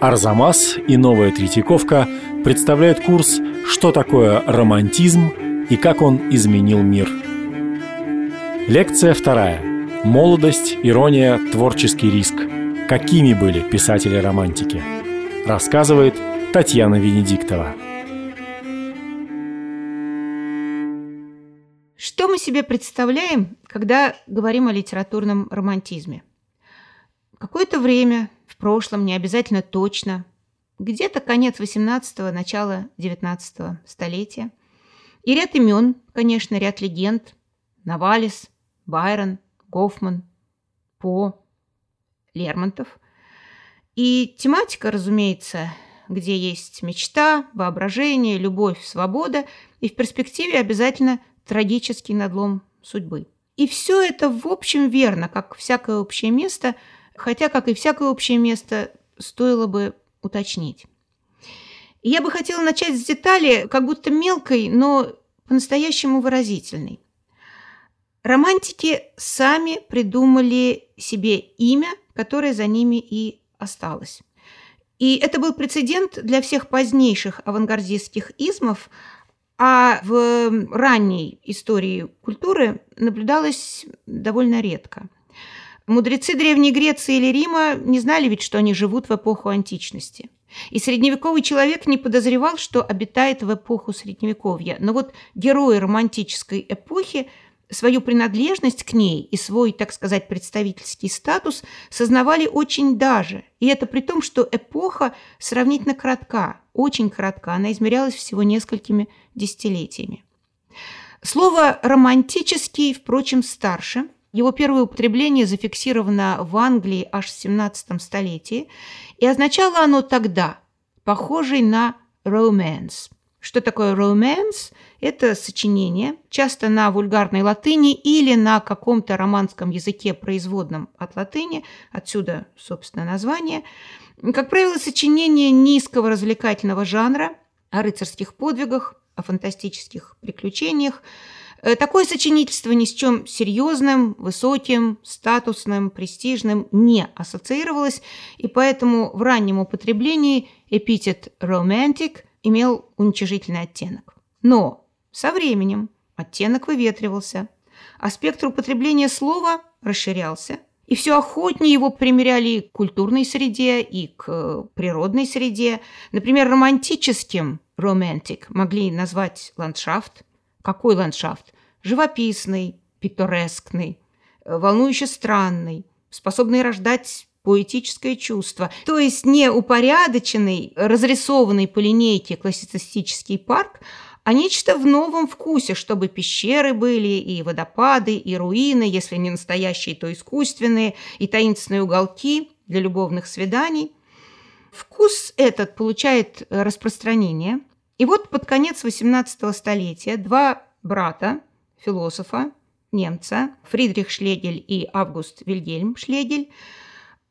Арзамас и Новая Третьяковка представляют курс «Что такое романтизм и как он изменил мир». Лекция вторая. Молодость, ирония, творческий риск. Какими были писатели-романтики? Рассказывает Татьяна Венедиктова. Что мы себе представляем, когда говорим о литературном романтизме? Какое-то время, в прошлом, не обязательно точно, где-то конец 18-го, начало 19 столетия. И ряд имен, конечно, ряд легенд. Навалис, Байрон, Гофман, По, Лермонтов. И тематика, разумеется, где есть мечта, воображение, любовь, свобода и в перспективе обязательно трагический надлом судьбы. И все это в общем верно, как всякое общее место, хотя, как и всякое общее место, стоило бы уточнить. Я бы хотела начать с детали, как будто мелкой, но по-настоящему выразительной. Романтики сами придумали себе имя, которое за ними и осталось. И это был прецедент для всех позднейших авангардистских измов, а в ранней истории культуры наблюдалось довольно редко. Мудрецы Древней Греции или Рима не знали ведь, что они живут в эпоху античности. И средневековый человек не подозревал, что обитает в эпоху Средневековья. Но вот герои романтической эпохи – свою принадлежность к ней и свой, так сказать, представительский статус сознавали очень даже. И это при том, что эпоха сравнительно коротка, очень коротка, она измерялась всего несколькими десятилетиями. Слово «романтический», впрочем, старше. Его первое употребление зафиксировано в Англии аж в 17 столетии, и означало оно тогда «похожий на romance». Что такое romance? Это сочинение, часто на вульгарной латыни или на каком-то романском языке, производном от латыни, отсюда, собственно, название. Как правило, сочинение низкого развлекательного жанра о рыцарских подвигах, о фантастических приключениях. Э, такое сочинительство ни с чем серьезным, высоким, статусным, престижным не ассоциировалось, и поэтому в раннем употреблении эпитет «romantic» имел уничижительный оттенок. Но со временем оттенок выветривался, а спектр употребления слова расширялся, и все охотнее его примеряли к культурной среде и к э, природной среде. Например, романтическим romantic могли назвать ландшафт. Какой ландшафт? Живописный, питторескный, э, волнующе странный, способный рождать поэтическое чувство. То есть не упорядоченный, разрисованный по линейке классицистический парк, а нечто в новом вкусе, чтобы пещеры были, и водопады, и руины, если не настоящие, то искусственные, и таинственные уголки для любовных свиданий. Вкус этот получает распространение. И вот под конец XVIII столетия два брата, философа, немца, Фридрих Шлегель и Август Вильгельм Шлегель,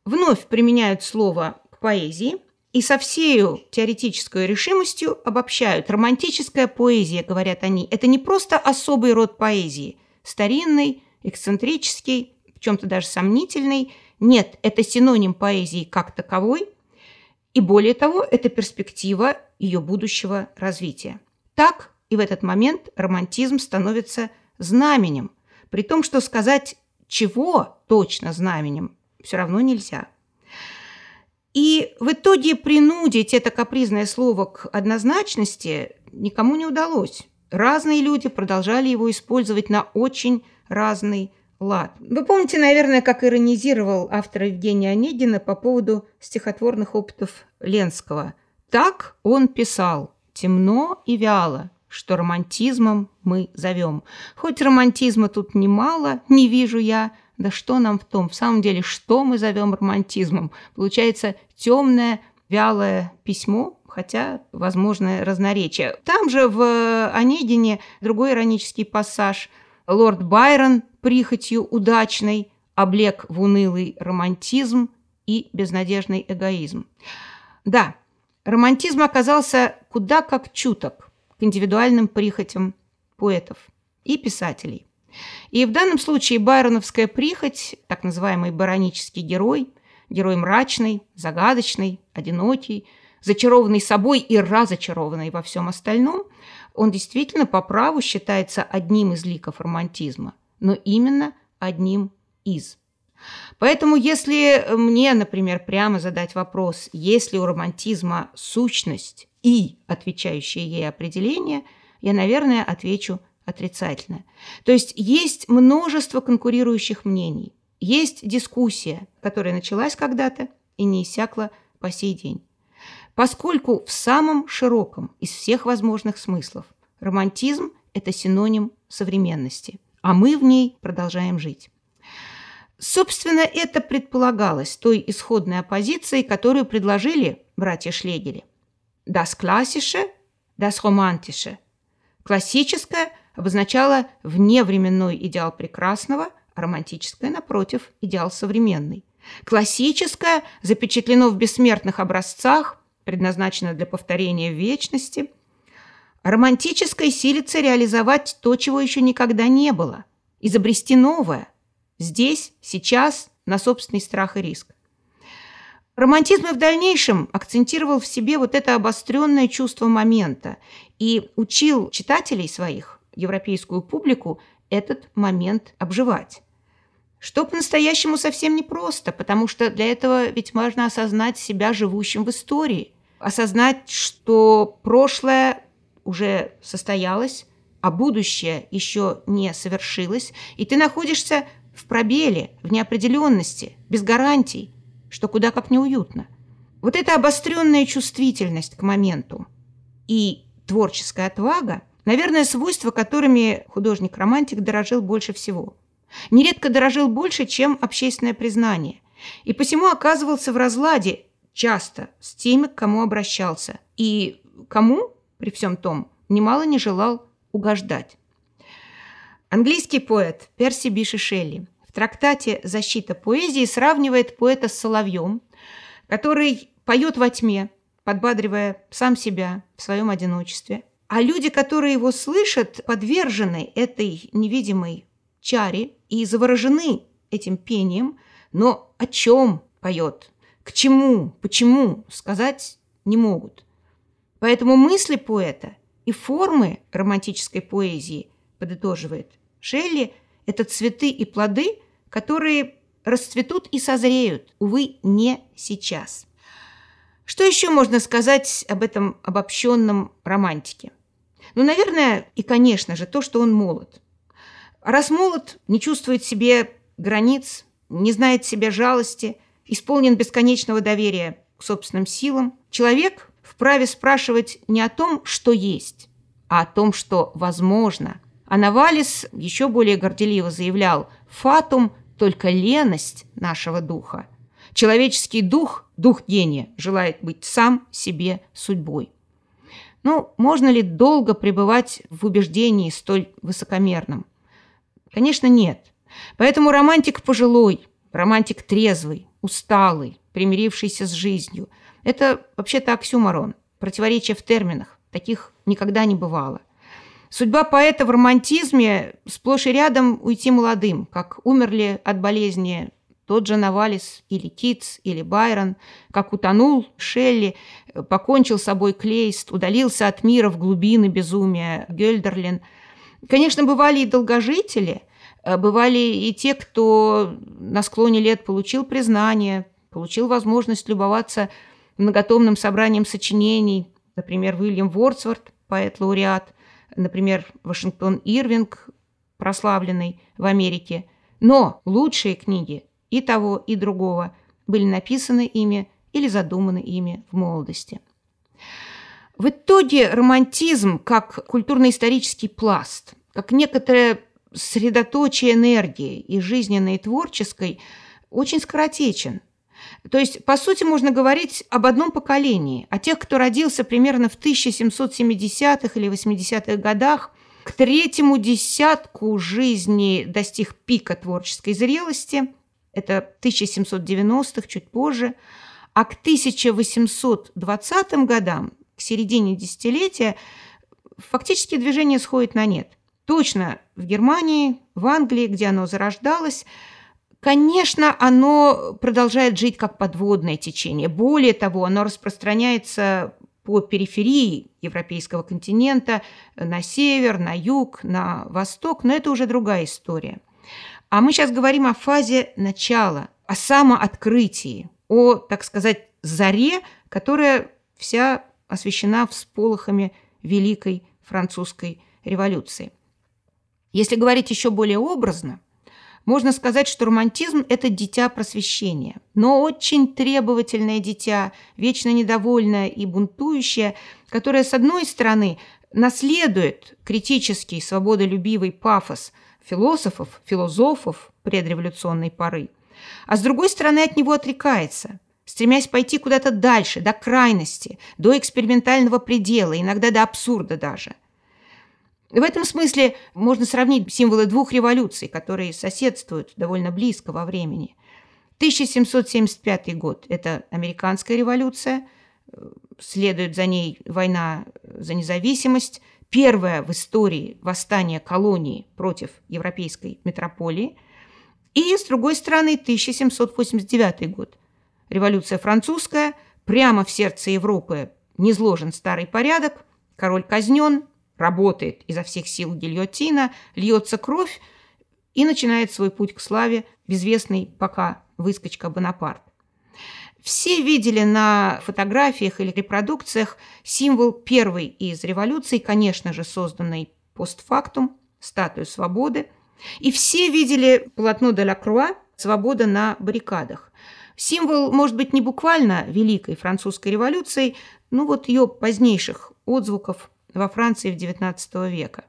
вновь применяют слово к поэзии и со всею теоретической решимостью обобщают. Романтическая поэзия, говорят они, это не просто особый род поэзии, старинный, эксцентрический, в чем-то даже сомнительный. Нет, это синоним поэзии как таковой, и более того, это перспектива ее будущего развития. Так и в этот момент романтизм становится знаменем, при том, что сказать чего точно знаменем все равно нельзя. И в итоге принудить это капризное слово к однозначности никому не удалось. Разные люди продолжали его использовать на очень разный лад. Вы помните, наверное, как иронизировал автор Евгения Онегина по поводу стихотворных опытов Ленского. Так он писал «темно и вяло, что романтизмом мы зовем. Хоть романтизма тут немало, не вижу я, да что нам в том? В самом деле, что мы зовем романтизмом? Получается темное, вялое письмо, хотя возможное разноречие. Там же в Онегине другой иронический пассаж. Лорд Байрон прихотью удачной облег в унылый романтизм и безнадежный эгоизм. Да, романтизм оказался куда как чуток к индивидуальным прихотям поэтов и писателей. И в данном случае байроновская прихоть, так называемый баронический герой, Герой мрачный, загадочный, одинокий, зачарованный собой и разочарованный во всем остальном, он действительно по праву считается одним из ликов романтизма, но именно одним из. Поэтому если мне, например, прямо задать вопрос, есть ли у романтизма сущность и отвечающее ей определение, я, наверное, отвечу отрицательно. То есть есть множество конкурирующих мнений, есть дискуссия, которая началась когда-то и не иссякла по сей день. Поскольку в самом широком из всех возможных смыслов романтизм – это синоним современности, а мы в ней продолжаем жить. Собственно, это предполагалось той исходной оппозицией, которую предложили братья Шлегели. Das Klassische, das Romantische. Классическое обозначало вневременной идеал прекрасного, а романтическое, напротив, идеал современный. Классическое запечатлено в бессмертных образцах, предназначено для повторения вечности. Романтическое силится реализовать то, чего еще никогда не было, изобрести новое – Здесь, сейчас, на собственный страх и риск. Романтизм и в дальнейшем акцентировал в себе вот это обостренное чувство момента и учил читателей своих, европейскую публику, этот момент обживать. Что по-настоящему совсем непросто, потому что для этого ведь можно осознать себя живущим в истории, осознать, что прошлое уже состоялось, а будущее еще не совершилось, и ты находишься в пробеле, в неопределенности, без гарантий, что куда как неуютно. Вот эта обостренная чувствительность к моменту и творческая отвага, наверное, свойства, которыми художник-романтик дорожил больше всего. Нередко дорожил больше, чем общественное признание, и посему оказывался в разладе часто с теми, к кому обращался, и кому, при всем том, немало не желал угождать. Английский поэт Перси Биши Шелли в трактате «Защита поэзии» сравнивает поэта с соловьем, который поет во тьме, подбадривая сам себя в своем одиночестве. А люди, которые его слышат, подвержены этой невидимой чаре и заворожены этим пением, но о чем поет, к чему, почему сказать не могут. Поэтому мысли поэта и формы романтической поэзии – подытоживает Шелли, это цветы и плоды, которые расцветут и созреют, увы, не сейчас. Что еще можно сказать об этом обобщенном романтике? Ну, наверное, и, конечно же, то, что он молод. раз молод, не чувствует себе границ, не знает себе жалости, исполнен бесконечного доверия к собственным силам, человек вправе спрашивать не о том, что есть, а о том, что возможно – а Навалис еще более горделиво заявлял «фатум – только леность нашего духа». Человеческий дух, дух гения, желает быть сам себе судьбой. Ну, можно ли долго пребывать в убеждении столь высокомерном? Конечно, нет. Поэтому романтик пожилой, романтик трезвый, усталый, примирившийся с жизнью – это вообще-то оксюморон, противоречие в терминах. Таких никогда не бывало. Судьба поэта в романтизме сплошь и рядом уйти молодым, как умерли от болезни тот же Навалис или Китс или Байрон, как утонул Шелли, покончил с собой Клейст, удалился от мира в глубины безумия Гёльдерлин. Конечно, бывали и долгожители, э, бывали и те, кто на склоне лет получил признание, получил возможность любоваться многотомным собранием сочинений, например, Уильям Вордсворт, поэт-лауреат, например, Вашингтон Ирвинг, прославленный в Америке. Но лучшие книги и того, и другого были написаны ими или задуманы ими в молодости. В итоге романтизм как культурно-исторический пласт, как некоторое средоточие энергии и жизненной, и творческой, очень скоротечен. То есть, по сути, можно говорить об одном поколении, о тех, кто родился примерно в 1770-х или 80-х годах, к третьему десятку жизни достиг пика творческой зрелости, это 1790-х, чуть позже, а к 1820 годам, к середине десятилетия, фактически движение сходит на нет. Точно в Германии, в Англии, где оно зарождалось, Конечно, оно продолжает жить как подводное течение. Более того, оно распространяется по периферии европейского континента на север, на юг, на восток, но это уже другая история. А мы сейчас говорим о фазе начала, о самооткрытии, о, так сказать, заре, которая вся освещена всполохами Великой Французской революции. Если говорить еще более образно, можно сказать, что романтизм – это дитя просвещения, но очень требовательное дитя, вечно недовольное и бунтующее, которое, с одной стороны, наследует критический, свободолюбивый пафос философов, философов предреволюционной поры, а с другой стороны от него отрекается, стремясь пойти куда-то дальше, до крайности, до экспериментального предела, иногда до абсурда даже – в этом смысле можно сравнить символы двух революций, которые соседствуют довольно близко во времени. 1775 год – это американская революция, следует за ней война за независимость, первое в истории восстание колонии против европейской метрополии. И, с другой стороны, 1789 год – революция французская, прямо в сердце Европы низложен старый порядок, король казнен, работает изо всех сил гильотина, льется кровь и начинает свой путь к славе безвестный пока выскочка Бонапарт. Все видели на фотографиях или репродукциях символ первой из революций, конечно же, созданной постфактум, статую свободы. И все видели полотно де ла Круа «Свобода на баррикадах». Символ, может быть, не буквально Великой Французской революции, но вот ее позднейших отзвуков во Франции в XIX века.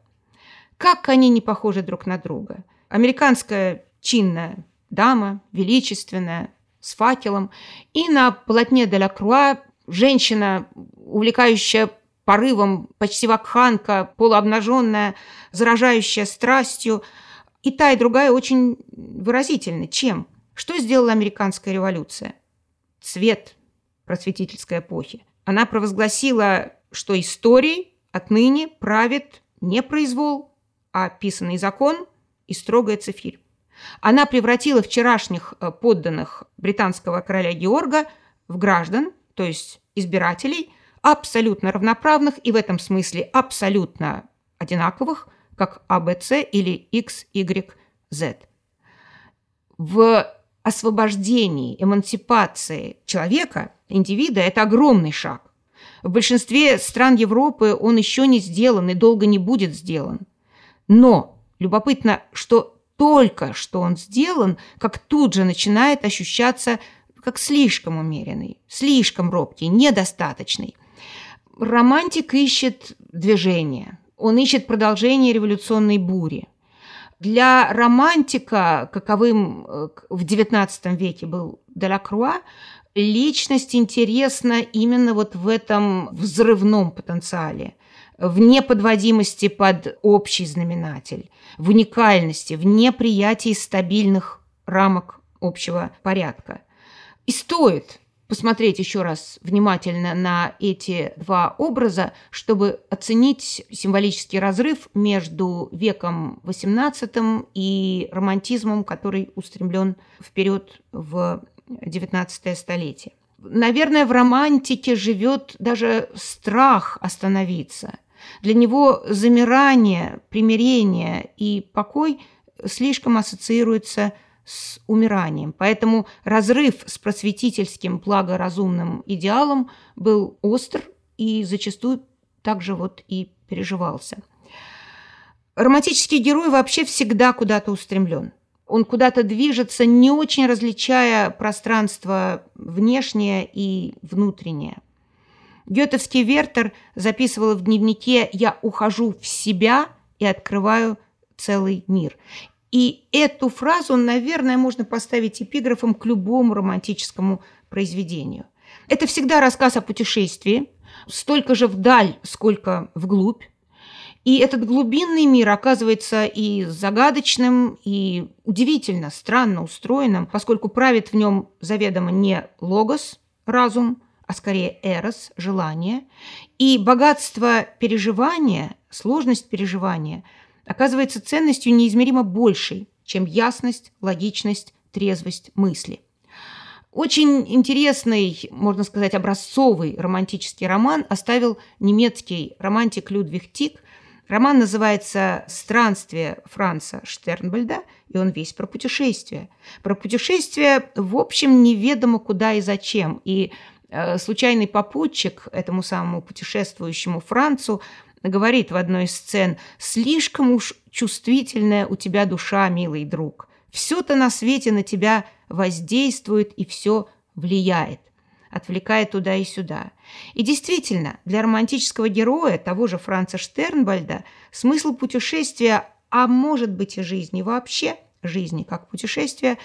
Как они не похожи друг на друга. Американская чинная дама, величественная, с факелом, и на полотне де ла Круа женщина, увлекающая порывом, почти вакханка, полуобнаженная, заражающая страстью. И та, и другая очень выразительны. Чем? Что сделала американская революция? Цвет просветительской эпохи. Она провозгласила, что историей Отныне правит не произвол, а писанный закон и строгая цифирь. Она превратила вчерашних э, подданных британского короля Георга в граждан, то есть избирателей, абсолютно равноправных и в этом смысле абсолютно одинаковых, как АБЦ или XYZ. В освобождении, эмансипации человека, индивида – это огромный шаг. В большинстве стран Европы он еще не сделан и долго не будет сделан. Но любопытно, что только что он сделан, как тут же начинает ощущаться как слишком умеренный, слишком робкий, недостаточный. Романтик ищет движение, он ищет продолжение революционной бури. Для романтика, каковым э, в XIX веке был Делакруа, личность интересна именно вот в этом взрывном потенциале, в неподводимости под общий знаменатель, в уникальности, в неприятии стабильных рамок общего порядка. И стоит посмотреть еще раз внимательно на эти два образа, чтобы оценить символический разрыв между веком XVIII и романтизмом, который устремлен вперед в XIX столетие. Наверное, в романтике живет даже страх остановиться. Для него замирание, примирение и покой слишком ассоциируются с умиранием. Поэтому разрыв с просветительским благоразумным идеалом был остр и зачастую также вот и переживался. Романтический герой вообще всегда куда-то устремлен. Он куда-то движется, не очень различая пространство внешнее и внутреннее. Гетовский Вертер записывал в дневнике «Я ухожу в себя и открываю целый мир». И эту фразу, наверное, можно поставить эпиграфом к любому романтическому произведению. Это всегда рассказ о путешествии, столько же вдаль, сколько вглубь, и этот глубинный мир оказывается и загадочным, и удивительно, странно устроенным, поскольку правит в нем заведомо не логос, разум, а скорее эрос, желание. И богатство переживания, сложность переживания оказывается ценностью неизмеримо большей, чем ясность, логичность, трезвость мысли. Очень интересный, можно сказать, образцовый романтический роман оставил немецкий романтик Людвиг Тик. Роман называется «Странствие Франца Штернбальда», и он весь про путешествия. Про путешествия, в общем, неведомо куда и зачем. И э, случайный попутчик этому самому путешествующему Францу говорит в одной из сцен «Слишком уж чувствительная у тебя душа, милый друг. Все-то на свете на тебя воздействует и все влияет» отвлекает туда и сюда. И действительно, для романтического героя, того же Франца Штернбальда, смысл путешествия, а может быть и жизни вообще, жизни как путешествия,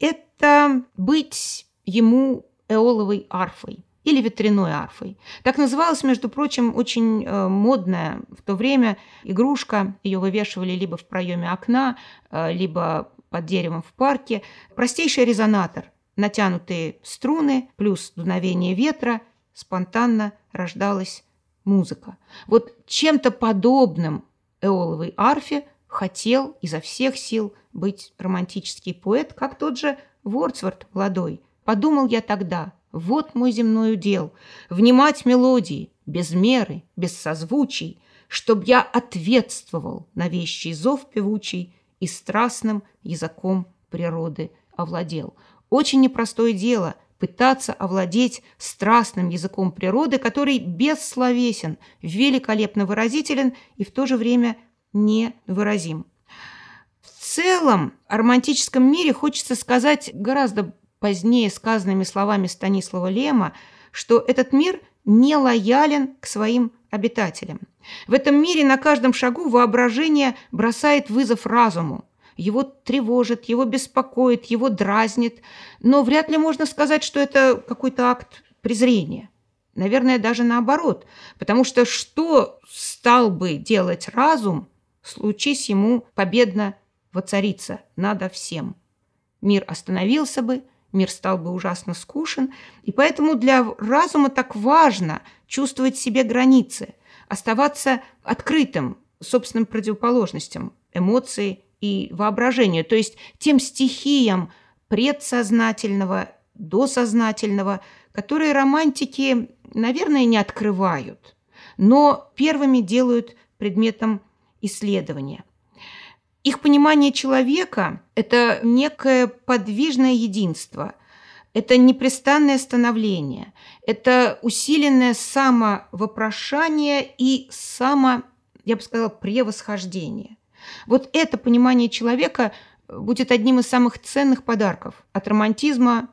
это быть ему эоловой арфой или ветряной арфой. Так называлась, между прочим, очень э, модная в то время игрушка. Ее вывешивали либо в проеме окна, э, либо под деревом в парке. Простейший резонатор. Натянутые струны плюс дуновение ветра. Спонтанно рождалась музыка. Вот чем-то подобным эоловой арфе хотел изо всех сил быть романтический поэт, как тот же Вордсворт молодой. Подумал я тогда – вот мой земной удел — внимать мелодии, без меры, без созвучий, Чтоб я ответствовал на вещий зов певучий И страстным языком природы овладел. Очень непростое дело — пытаться овладеть страстным языком природы, который бессловесен, великолепно выразителен и в то же время невыразим. В целом о романтическом мире хочется сказать гораздо позднее сказанными словами Станислава Лема, что этот мир не лоялен к своим обитателям. В этом мире на каждом шагу воображение бросает вызов разуму. Его тревожит, его беспокоит, его дразнит, но вряд ли можно сказать, что это какой-то акт презрения. Наверное, даже наоборот, потому что что стал бы делать разум, случись ему победно воцариться надо всем. Мир остановился бы, мир стал бы ужасно скучен, и поэтому для разума так важно чувствовать себе границы, оставаться открытым собственным противоположностям, эмоции и воображению, то есть тем стихиям предсознательного, досознательного, которые романтики, наверное, не открывают, но первыми делают предметом исследования – их понимание человека – это некое подвижное единство, это непрестанное становление, это усиленное самовопрошание и само, я бы сказала, превосхождение. Вот это понимание человека будет одним из самых ценных подарков от романтизма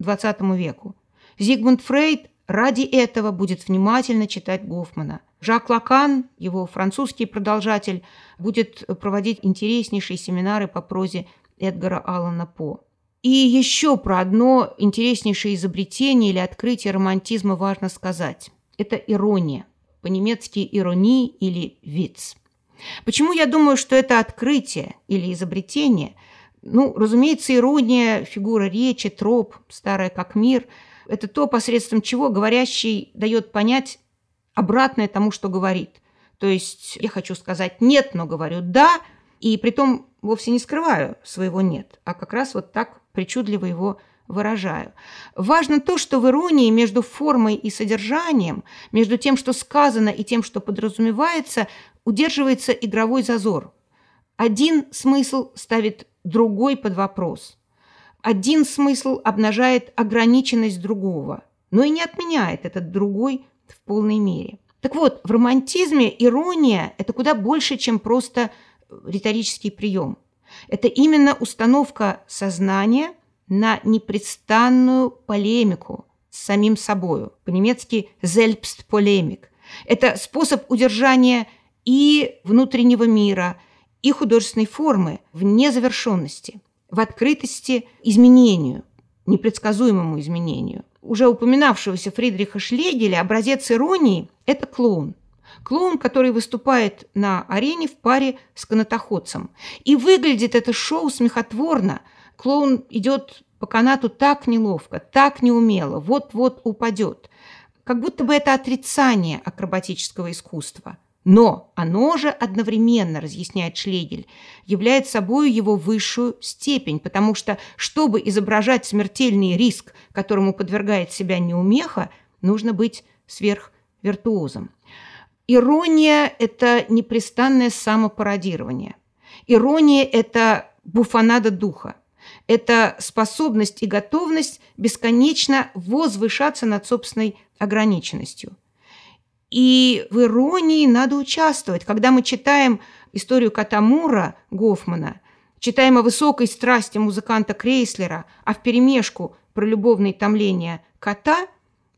XX веку. Зигмунд Фрейд ради этого будет внимательно читать Гофмана – Жак Лакан, его французский продолжатель, будет проводить интереснейшие семинары по прозе Эдгара Аллана По. И еще про одно интереснейшее изобретение или открытие романтизма важно сказать. Это ирония. По-немецки «иронии» или «виц». Почему я думаю, что это открытие или изобретение? Ну, разумеется, ирония, фигура речи, троп, старая как мир – это то, посредством чего говорящий дает понять обратное тому, что говорит. То есть я хочу сказать «нет», но говорю «да», и при том вовсе не скрываю своего «нет», а как раз вот так причудливо его выражаю. Важно то, что в иронии между формой и содержанием, между тем, что сказано, и тем, что подразумевается, удерживается игровой зазор. Один смысл ставит другой под вопрос. Один смысл обнажает ограниченность другого, но и не отменяет этот другой в полной мере. Так вот, в романтизме ирония – это куда больше, чем просто риторический прием. Это именно установка сознания на непрестанную полемику с самим собою. По-немецки «selbstpolemik». Это способ удержания и внутреннего мира, и художественной формы в незавершенности, в открытости изменению, непредсказуемому изменению уже упоминавшегося Фридриха Шлегеля образец иронии – это клоун. Клоун, который выступает на арене в паре с канатоходцем. И выглядит это шоу смехотворно. Клоун идет по канату так неловко, так неумело, вот-вот упадет. Как будто бы это отрицание акробатического искусства. Но оно же одновременно, разъясняет Шлегель, является собой его высшую степень, потому что, чтобы изображать смертельный риск, которому подвергает себя неумеха, нужно быть сверхвиртуозом. Ирония – это непрестанное самопародирование. Ирония – это буфанада духа. Это способность и готовность бесконечно возвышаться над собственной ограниченностью. И в иронии надо участвовать. Когда мы читаем историю Катамура Гофмана, читаем о высокой страсти музыканта Крейслера, а вперемешку про любовные томления кота,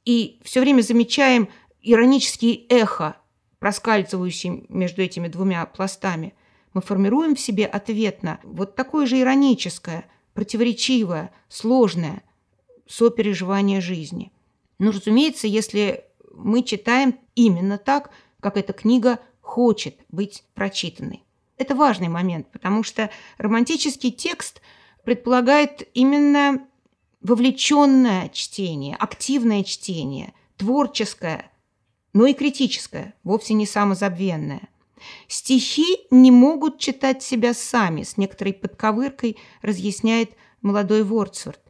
и все время замечаем иронические эхо, проскальзывающие между этими двумя пластами, мы формируем в себе ответ на вот такое же ироническое, противоречивое, сложное сопереживание жизни. Но, разумеется, если мы читаем именно так, как эта книга хочет быть прочитанной. Это важный момент, потому что романтический текст предполагает именно вовлеченное чтение, активное чтение, творческое, но и критическое, вовсе не самозабвенное. Стихи не могут читать себя сами, с некоторой подковыркой разъясняет молодой Вордсворт.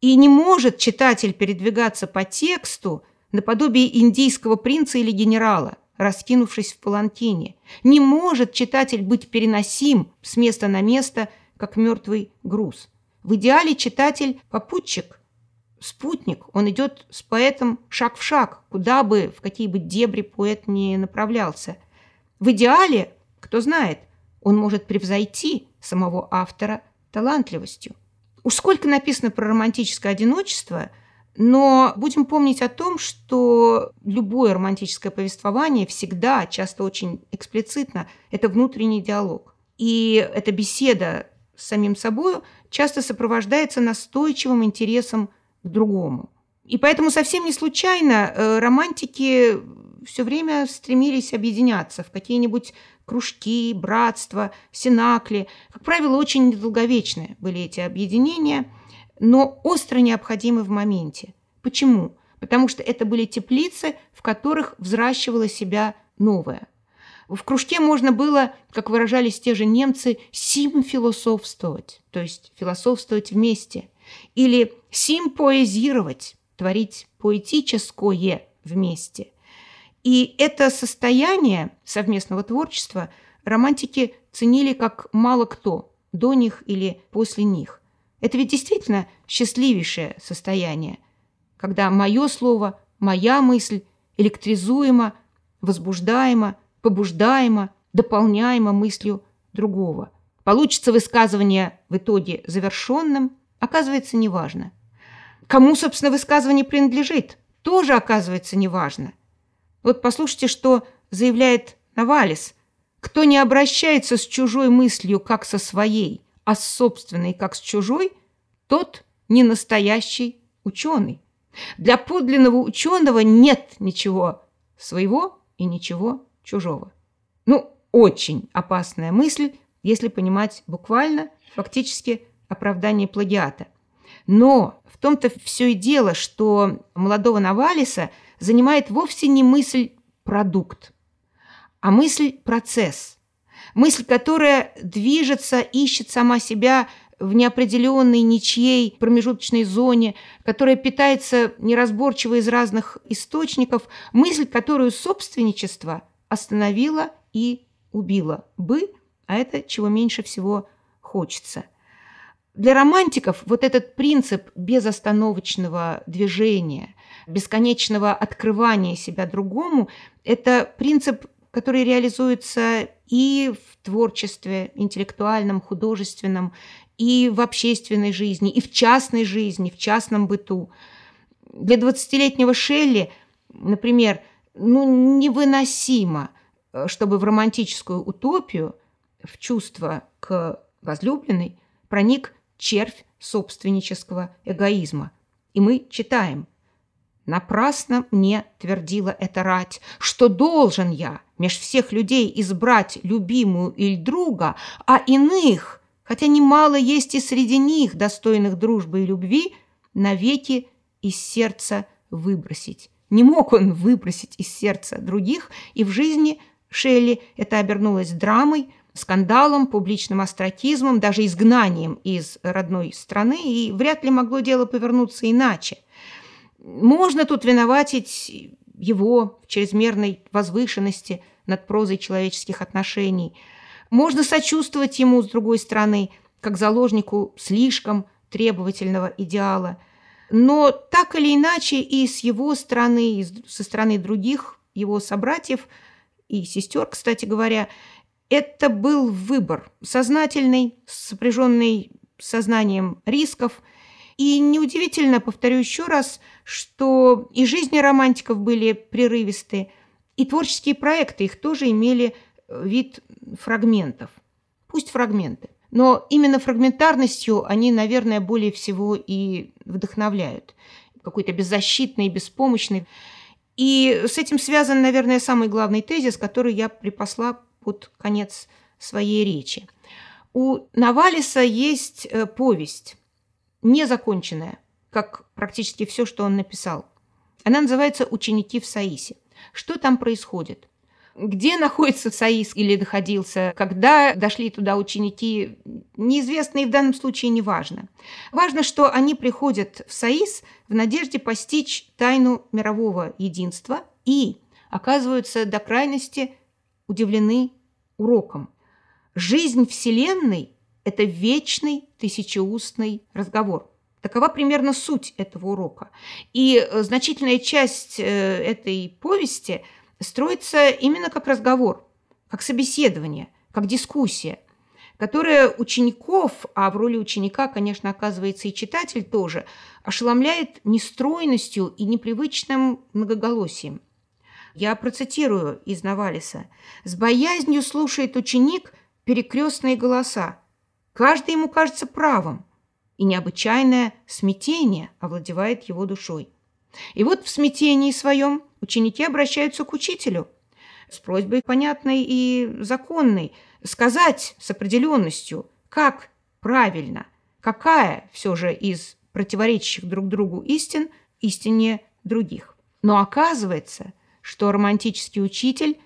И не может читатель передвигаться по тексту наподобие индийского принца или генерала, раскинувшись в паланкине. Не может читатель быть переносим с места на место, как мертвый груз. В идеале читатель – попутчик, спутник. Он идет с поэтом шаг в шаг, куда бы, в какие бы дебри поэт не направлялся – в идеале, кто знает, он может превзойти самого автора талантливостью. Уж сколько написано про романтическое одиночество, но будем помнить о том, что любое романтическое повествование всегда, часто очень эксплицитно, это внутренний диалог. И эта беседа с самим собой часто сопровождается настойчивым интересом к другому. И поэтому совсем не случайно э, романтики все время стремились объединяться в какие-нибудь кружки, братства, синакли. Как правило, очень недолговечные были эти объединения, но остро необходимы в моменте. Почему? Потому что это были теплицы, в которых взращивало себя новое. В кружке можно было, как выражались те же немцы, сим философствовать, то есть философствовать вместе, или сим поэзировать, творить поэтическое вместе – и это состояние совместного творчества романтики ценили как мало кто до них или после них. Это ведь действительно счастливейшее состояние, когда мое слово, моя мысль электризуема, возбуждаема, побуждаема, дополняема мыслью другого. Получится высказывание в итоге завершенным, оказывается неважно. Кому, собственно, высказывание принадлежит, тоже оказывается неважно. Вот послушайте, что заявляет Навалис. Кто не обращается с чужой мыслью, как со своей, а с собственной, как с чужой, тот не настоящий ученый. Для подлинного ученого нет ничего своего и ничего чужого. Ну, очень опасная мысль, если понимать буквально, фактически оправдание плагиата. Но в том-то все и дело, что молодого Навалиса – занимает вовсе не мысль «продукт», а мысль «процесс». Мысль, которая движется, ищет сама себя в неопределенной ничьей промежуточной зоне, которая питается неразборчиво из разных источников, мысль, которую собственничество остановило и убило бы, а это чего меньше всего хочется. Для романтиков вот этот принцип безостановочного движения, бесконечного открывания себя другому, это принцип, который реализуется и в творчестве интеллектуальном, художественном, и в общественной жизни, и в частной жизни, в частном быту. Для 20-летнего Шелли, например, ну, невыносимо, чтобы в романтическую утопию, в чувство к возлюбленной, проник червь собственнического эгоизма. И мы читаем – Напрасно мне твердила эта рать, что должен я меж всех людей избрать любимую или друга, а иных, хотя немало есть и среди них достойных дружбы и любви, навеки из сердца выбросить. Не мог он выбросить из сердца других и в жизни Шелли это обернулось драмой, скандалом, публичным остракизмом, даже изгнанием из родной страны, и вряд ли могло дело повернуться иначе. Можно тут виноватить его в чрезмерной возвышенности над прозой человеческих отношений. Можно сочувствовать ему, с другой стороны, как заложнику слишком требовательного идеала. Но так или иначе и с его стороны, и со стороны других его собратьев и сестер, кстати говоря, это был выбор сознательный, сопряженный сознанием рисков. И неудивительно, повторю еще раз, что и жизни романтиков были прерывистые, и творческие проекты их тоже имели э, вид фрагментов. Пусть фрагменты. Но именно фрагментарностью они, наверное, более всего и вдохновляют. Какой-то беззащитный, беспомощный. И с этим связан, наверное, самый главный тезис, который я припасла под конец своей речи. У Навалиса есть э, повесть, незаконченная, как практически все, что он написал. Она называется «Ученики в Саисе». Что там происходит? Где находится Саис или находился, когда дошли туда ученики, неизвестно и в данном случае не важно. Важно, что они приходят в Саис в надежде постичь тайну мирового единства и оказываются до крайности удивлены уроком. Жизнь Вселенной – это вечный тысячеустный разговор. Такова примерно суть этого урока. И э, значительная часть э, этой повести строится именно как разговор, как собеседование, как дискуссия, которая учеников, а в роли ученика, конечно, оказывается и читатель тоже, ошеломляет нестройностью и непривычным многоголосием. Я процитирую из Навалиса. «С боязнью слушает ученик перекрестные голоса. Каждый ему кажется правым, и необычайное смятение овладевает его душой. И вот в смятении своем ученики обращаются к учителю с просьбой понятной и законной сказать с определенностью, как правильно, какая все же из противоречащих друг другу истин истине других. Но оказывается, что романтический учитель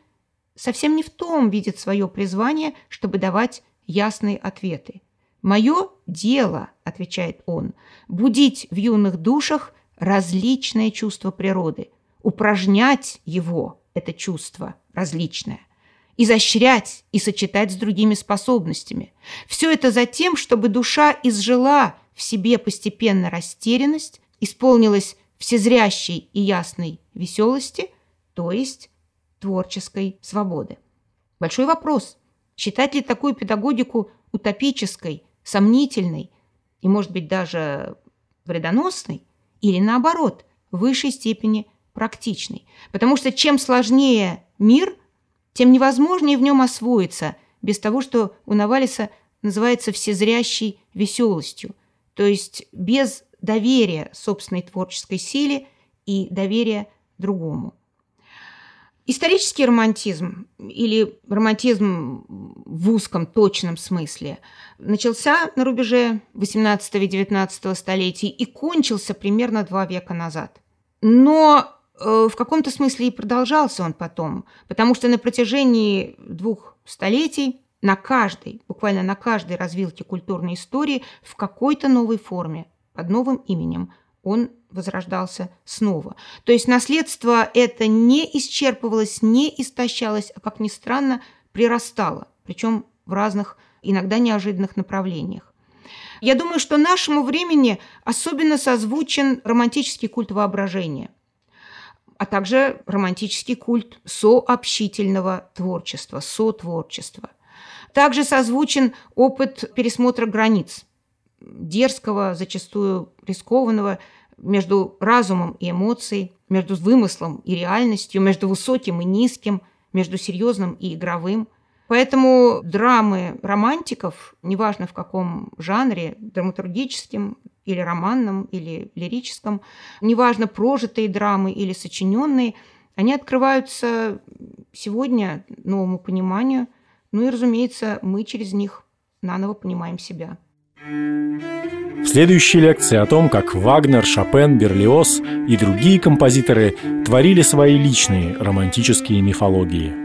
совсем не в том видит свое призвание, чтобы давать ясные ответы. «Мое дело, — отвечает он, — будить в юных душах различное чувство природы, упражнять его, это чувство различное, изощрять и сочетать с другими способностями. Все это за тем, чтобы душа изжила в себе постепенно растерянность, исполнилась всезрящей и ясной веселости – то есть творческой свободы. Большой вопрос, считать ли такую педагогику утопической, сомнительной и, может быть, даже вредоносной, или наоборот, в высшей степени практичной. Потому что чем сложнее мир, тем невозможнее в нем освоиться без того, что у Навалиса называется всезрящей веселостью, то есть без доверия собственной творческой силе и доверия другому. Исторический романтизм или романтизм в узком, точном смысле начался на рубеже 18 и 19 столетий и кончился примерно два века назад. Но э, в каком-то смысле и продолжался он потом, потому что на протяжении двух столетий на каждой, буквально на каждой развилке культурной истории в какой-то новой форме, под новым именем – он возрождался снова. То есть наследство это не исчерпывалось, не истощалось, а, как ни странно, прирастало, причем в разных, иногда неожиданных направлениях. Я думаю, что нашему времени особенно созвучен романтический культ воображения, а также романтический культ сообщительного творчества, сотворчества. Также созвучен опыт пересмотра границ – дерзкого, зачастую рискованного, между разумом и эмоцией, между вымыслом и реальностью, между высоким и низким, между серьезным и игровым. Поэтому драмы романтиков, неважно в каком жанре, драматургическим или романном, или лирическом, неважно прожитые драмы или сочиненные, они открываются сегодня новому пониманию, ну и, разумеется, мы через них наново понимаем себя. В следующей лекции о том, как Вагнер, Шопен, Берлиоз и другие композиторы творили свои личные романтические мифологии –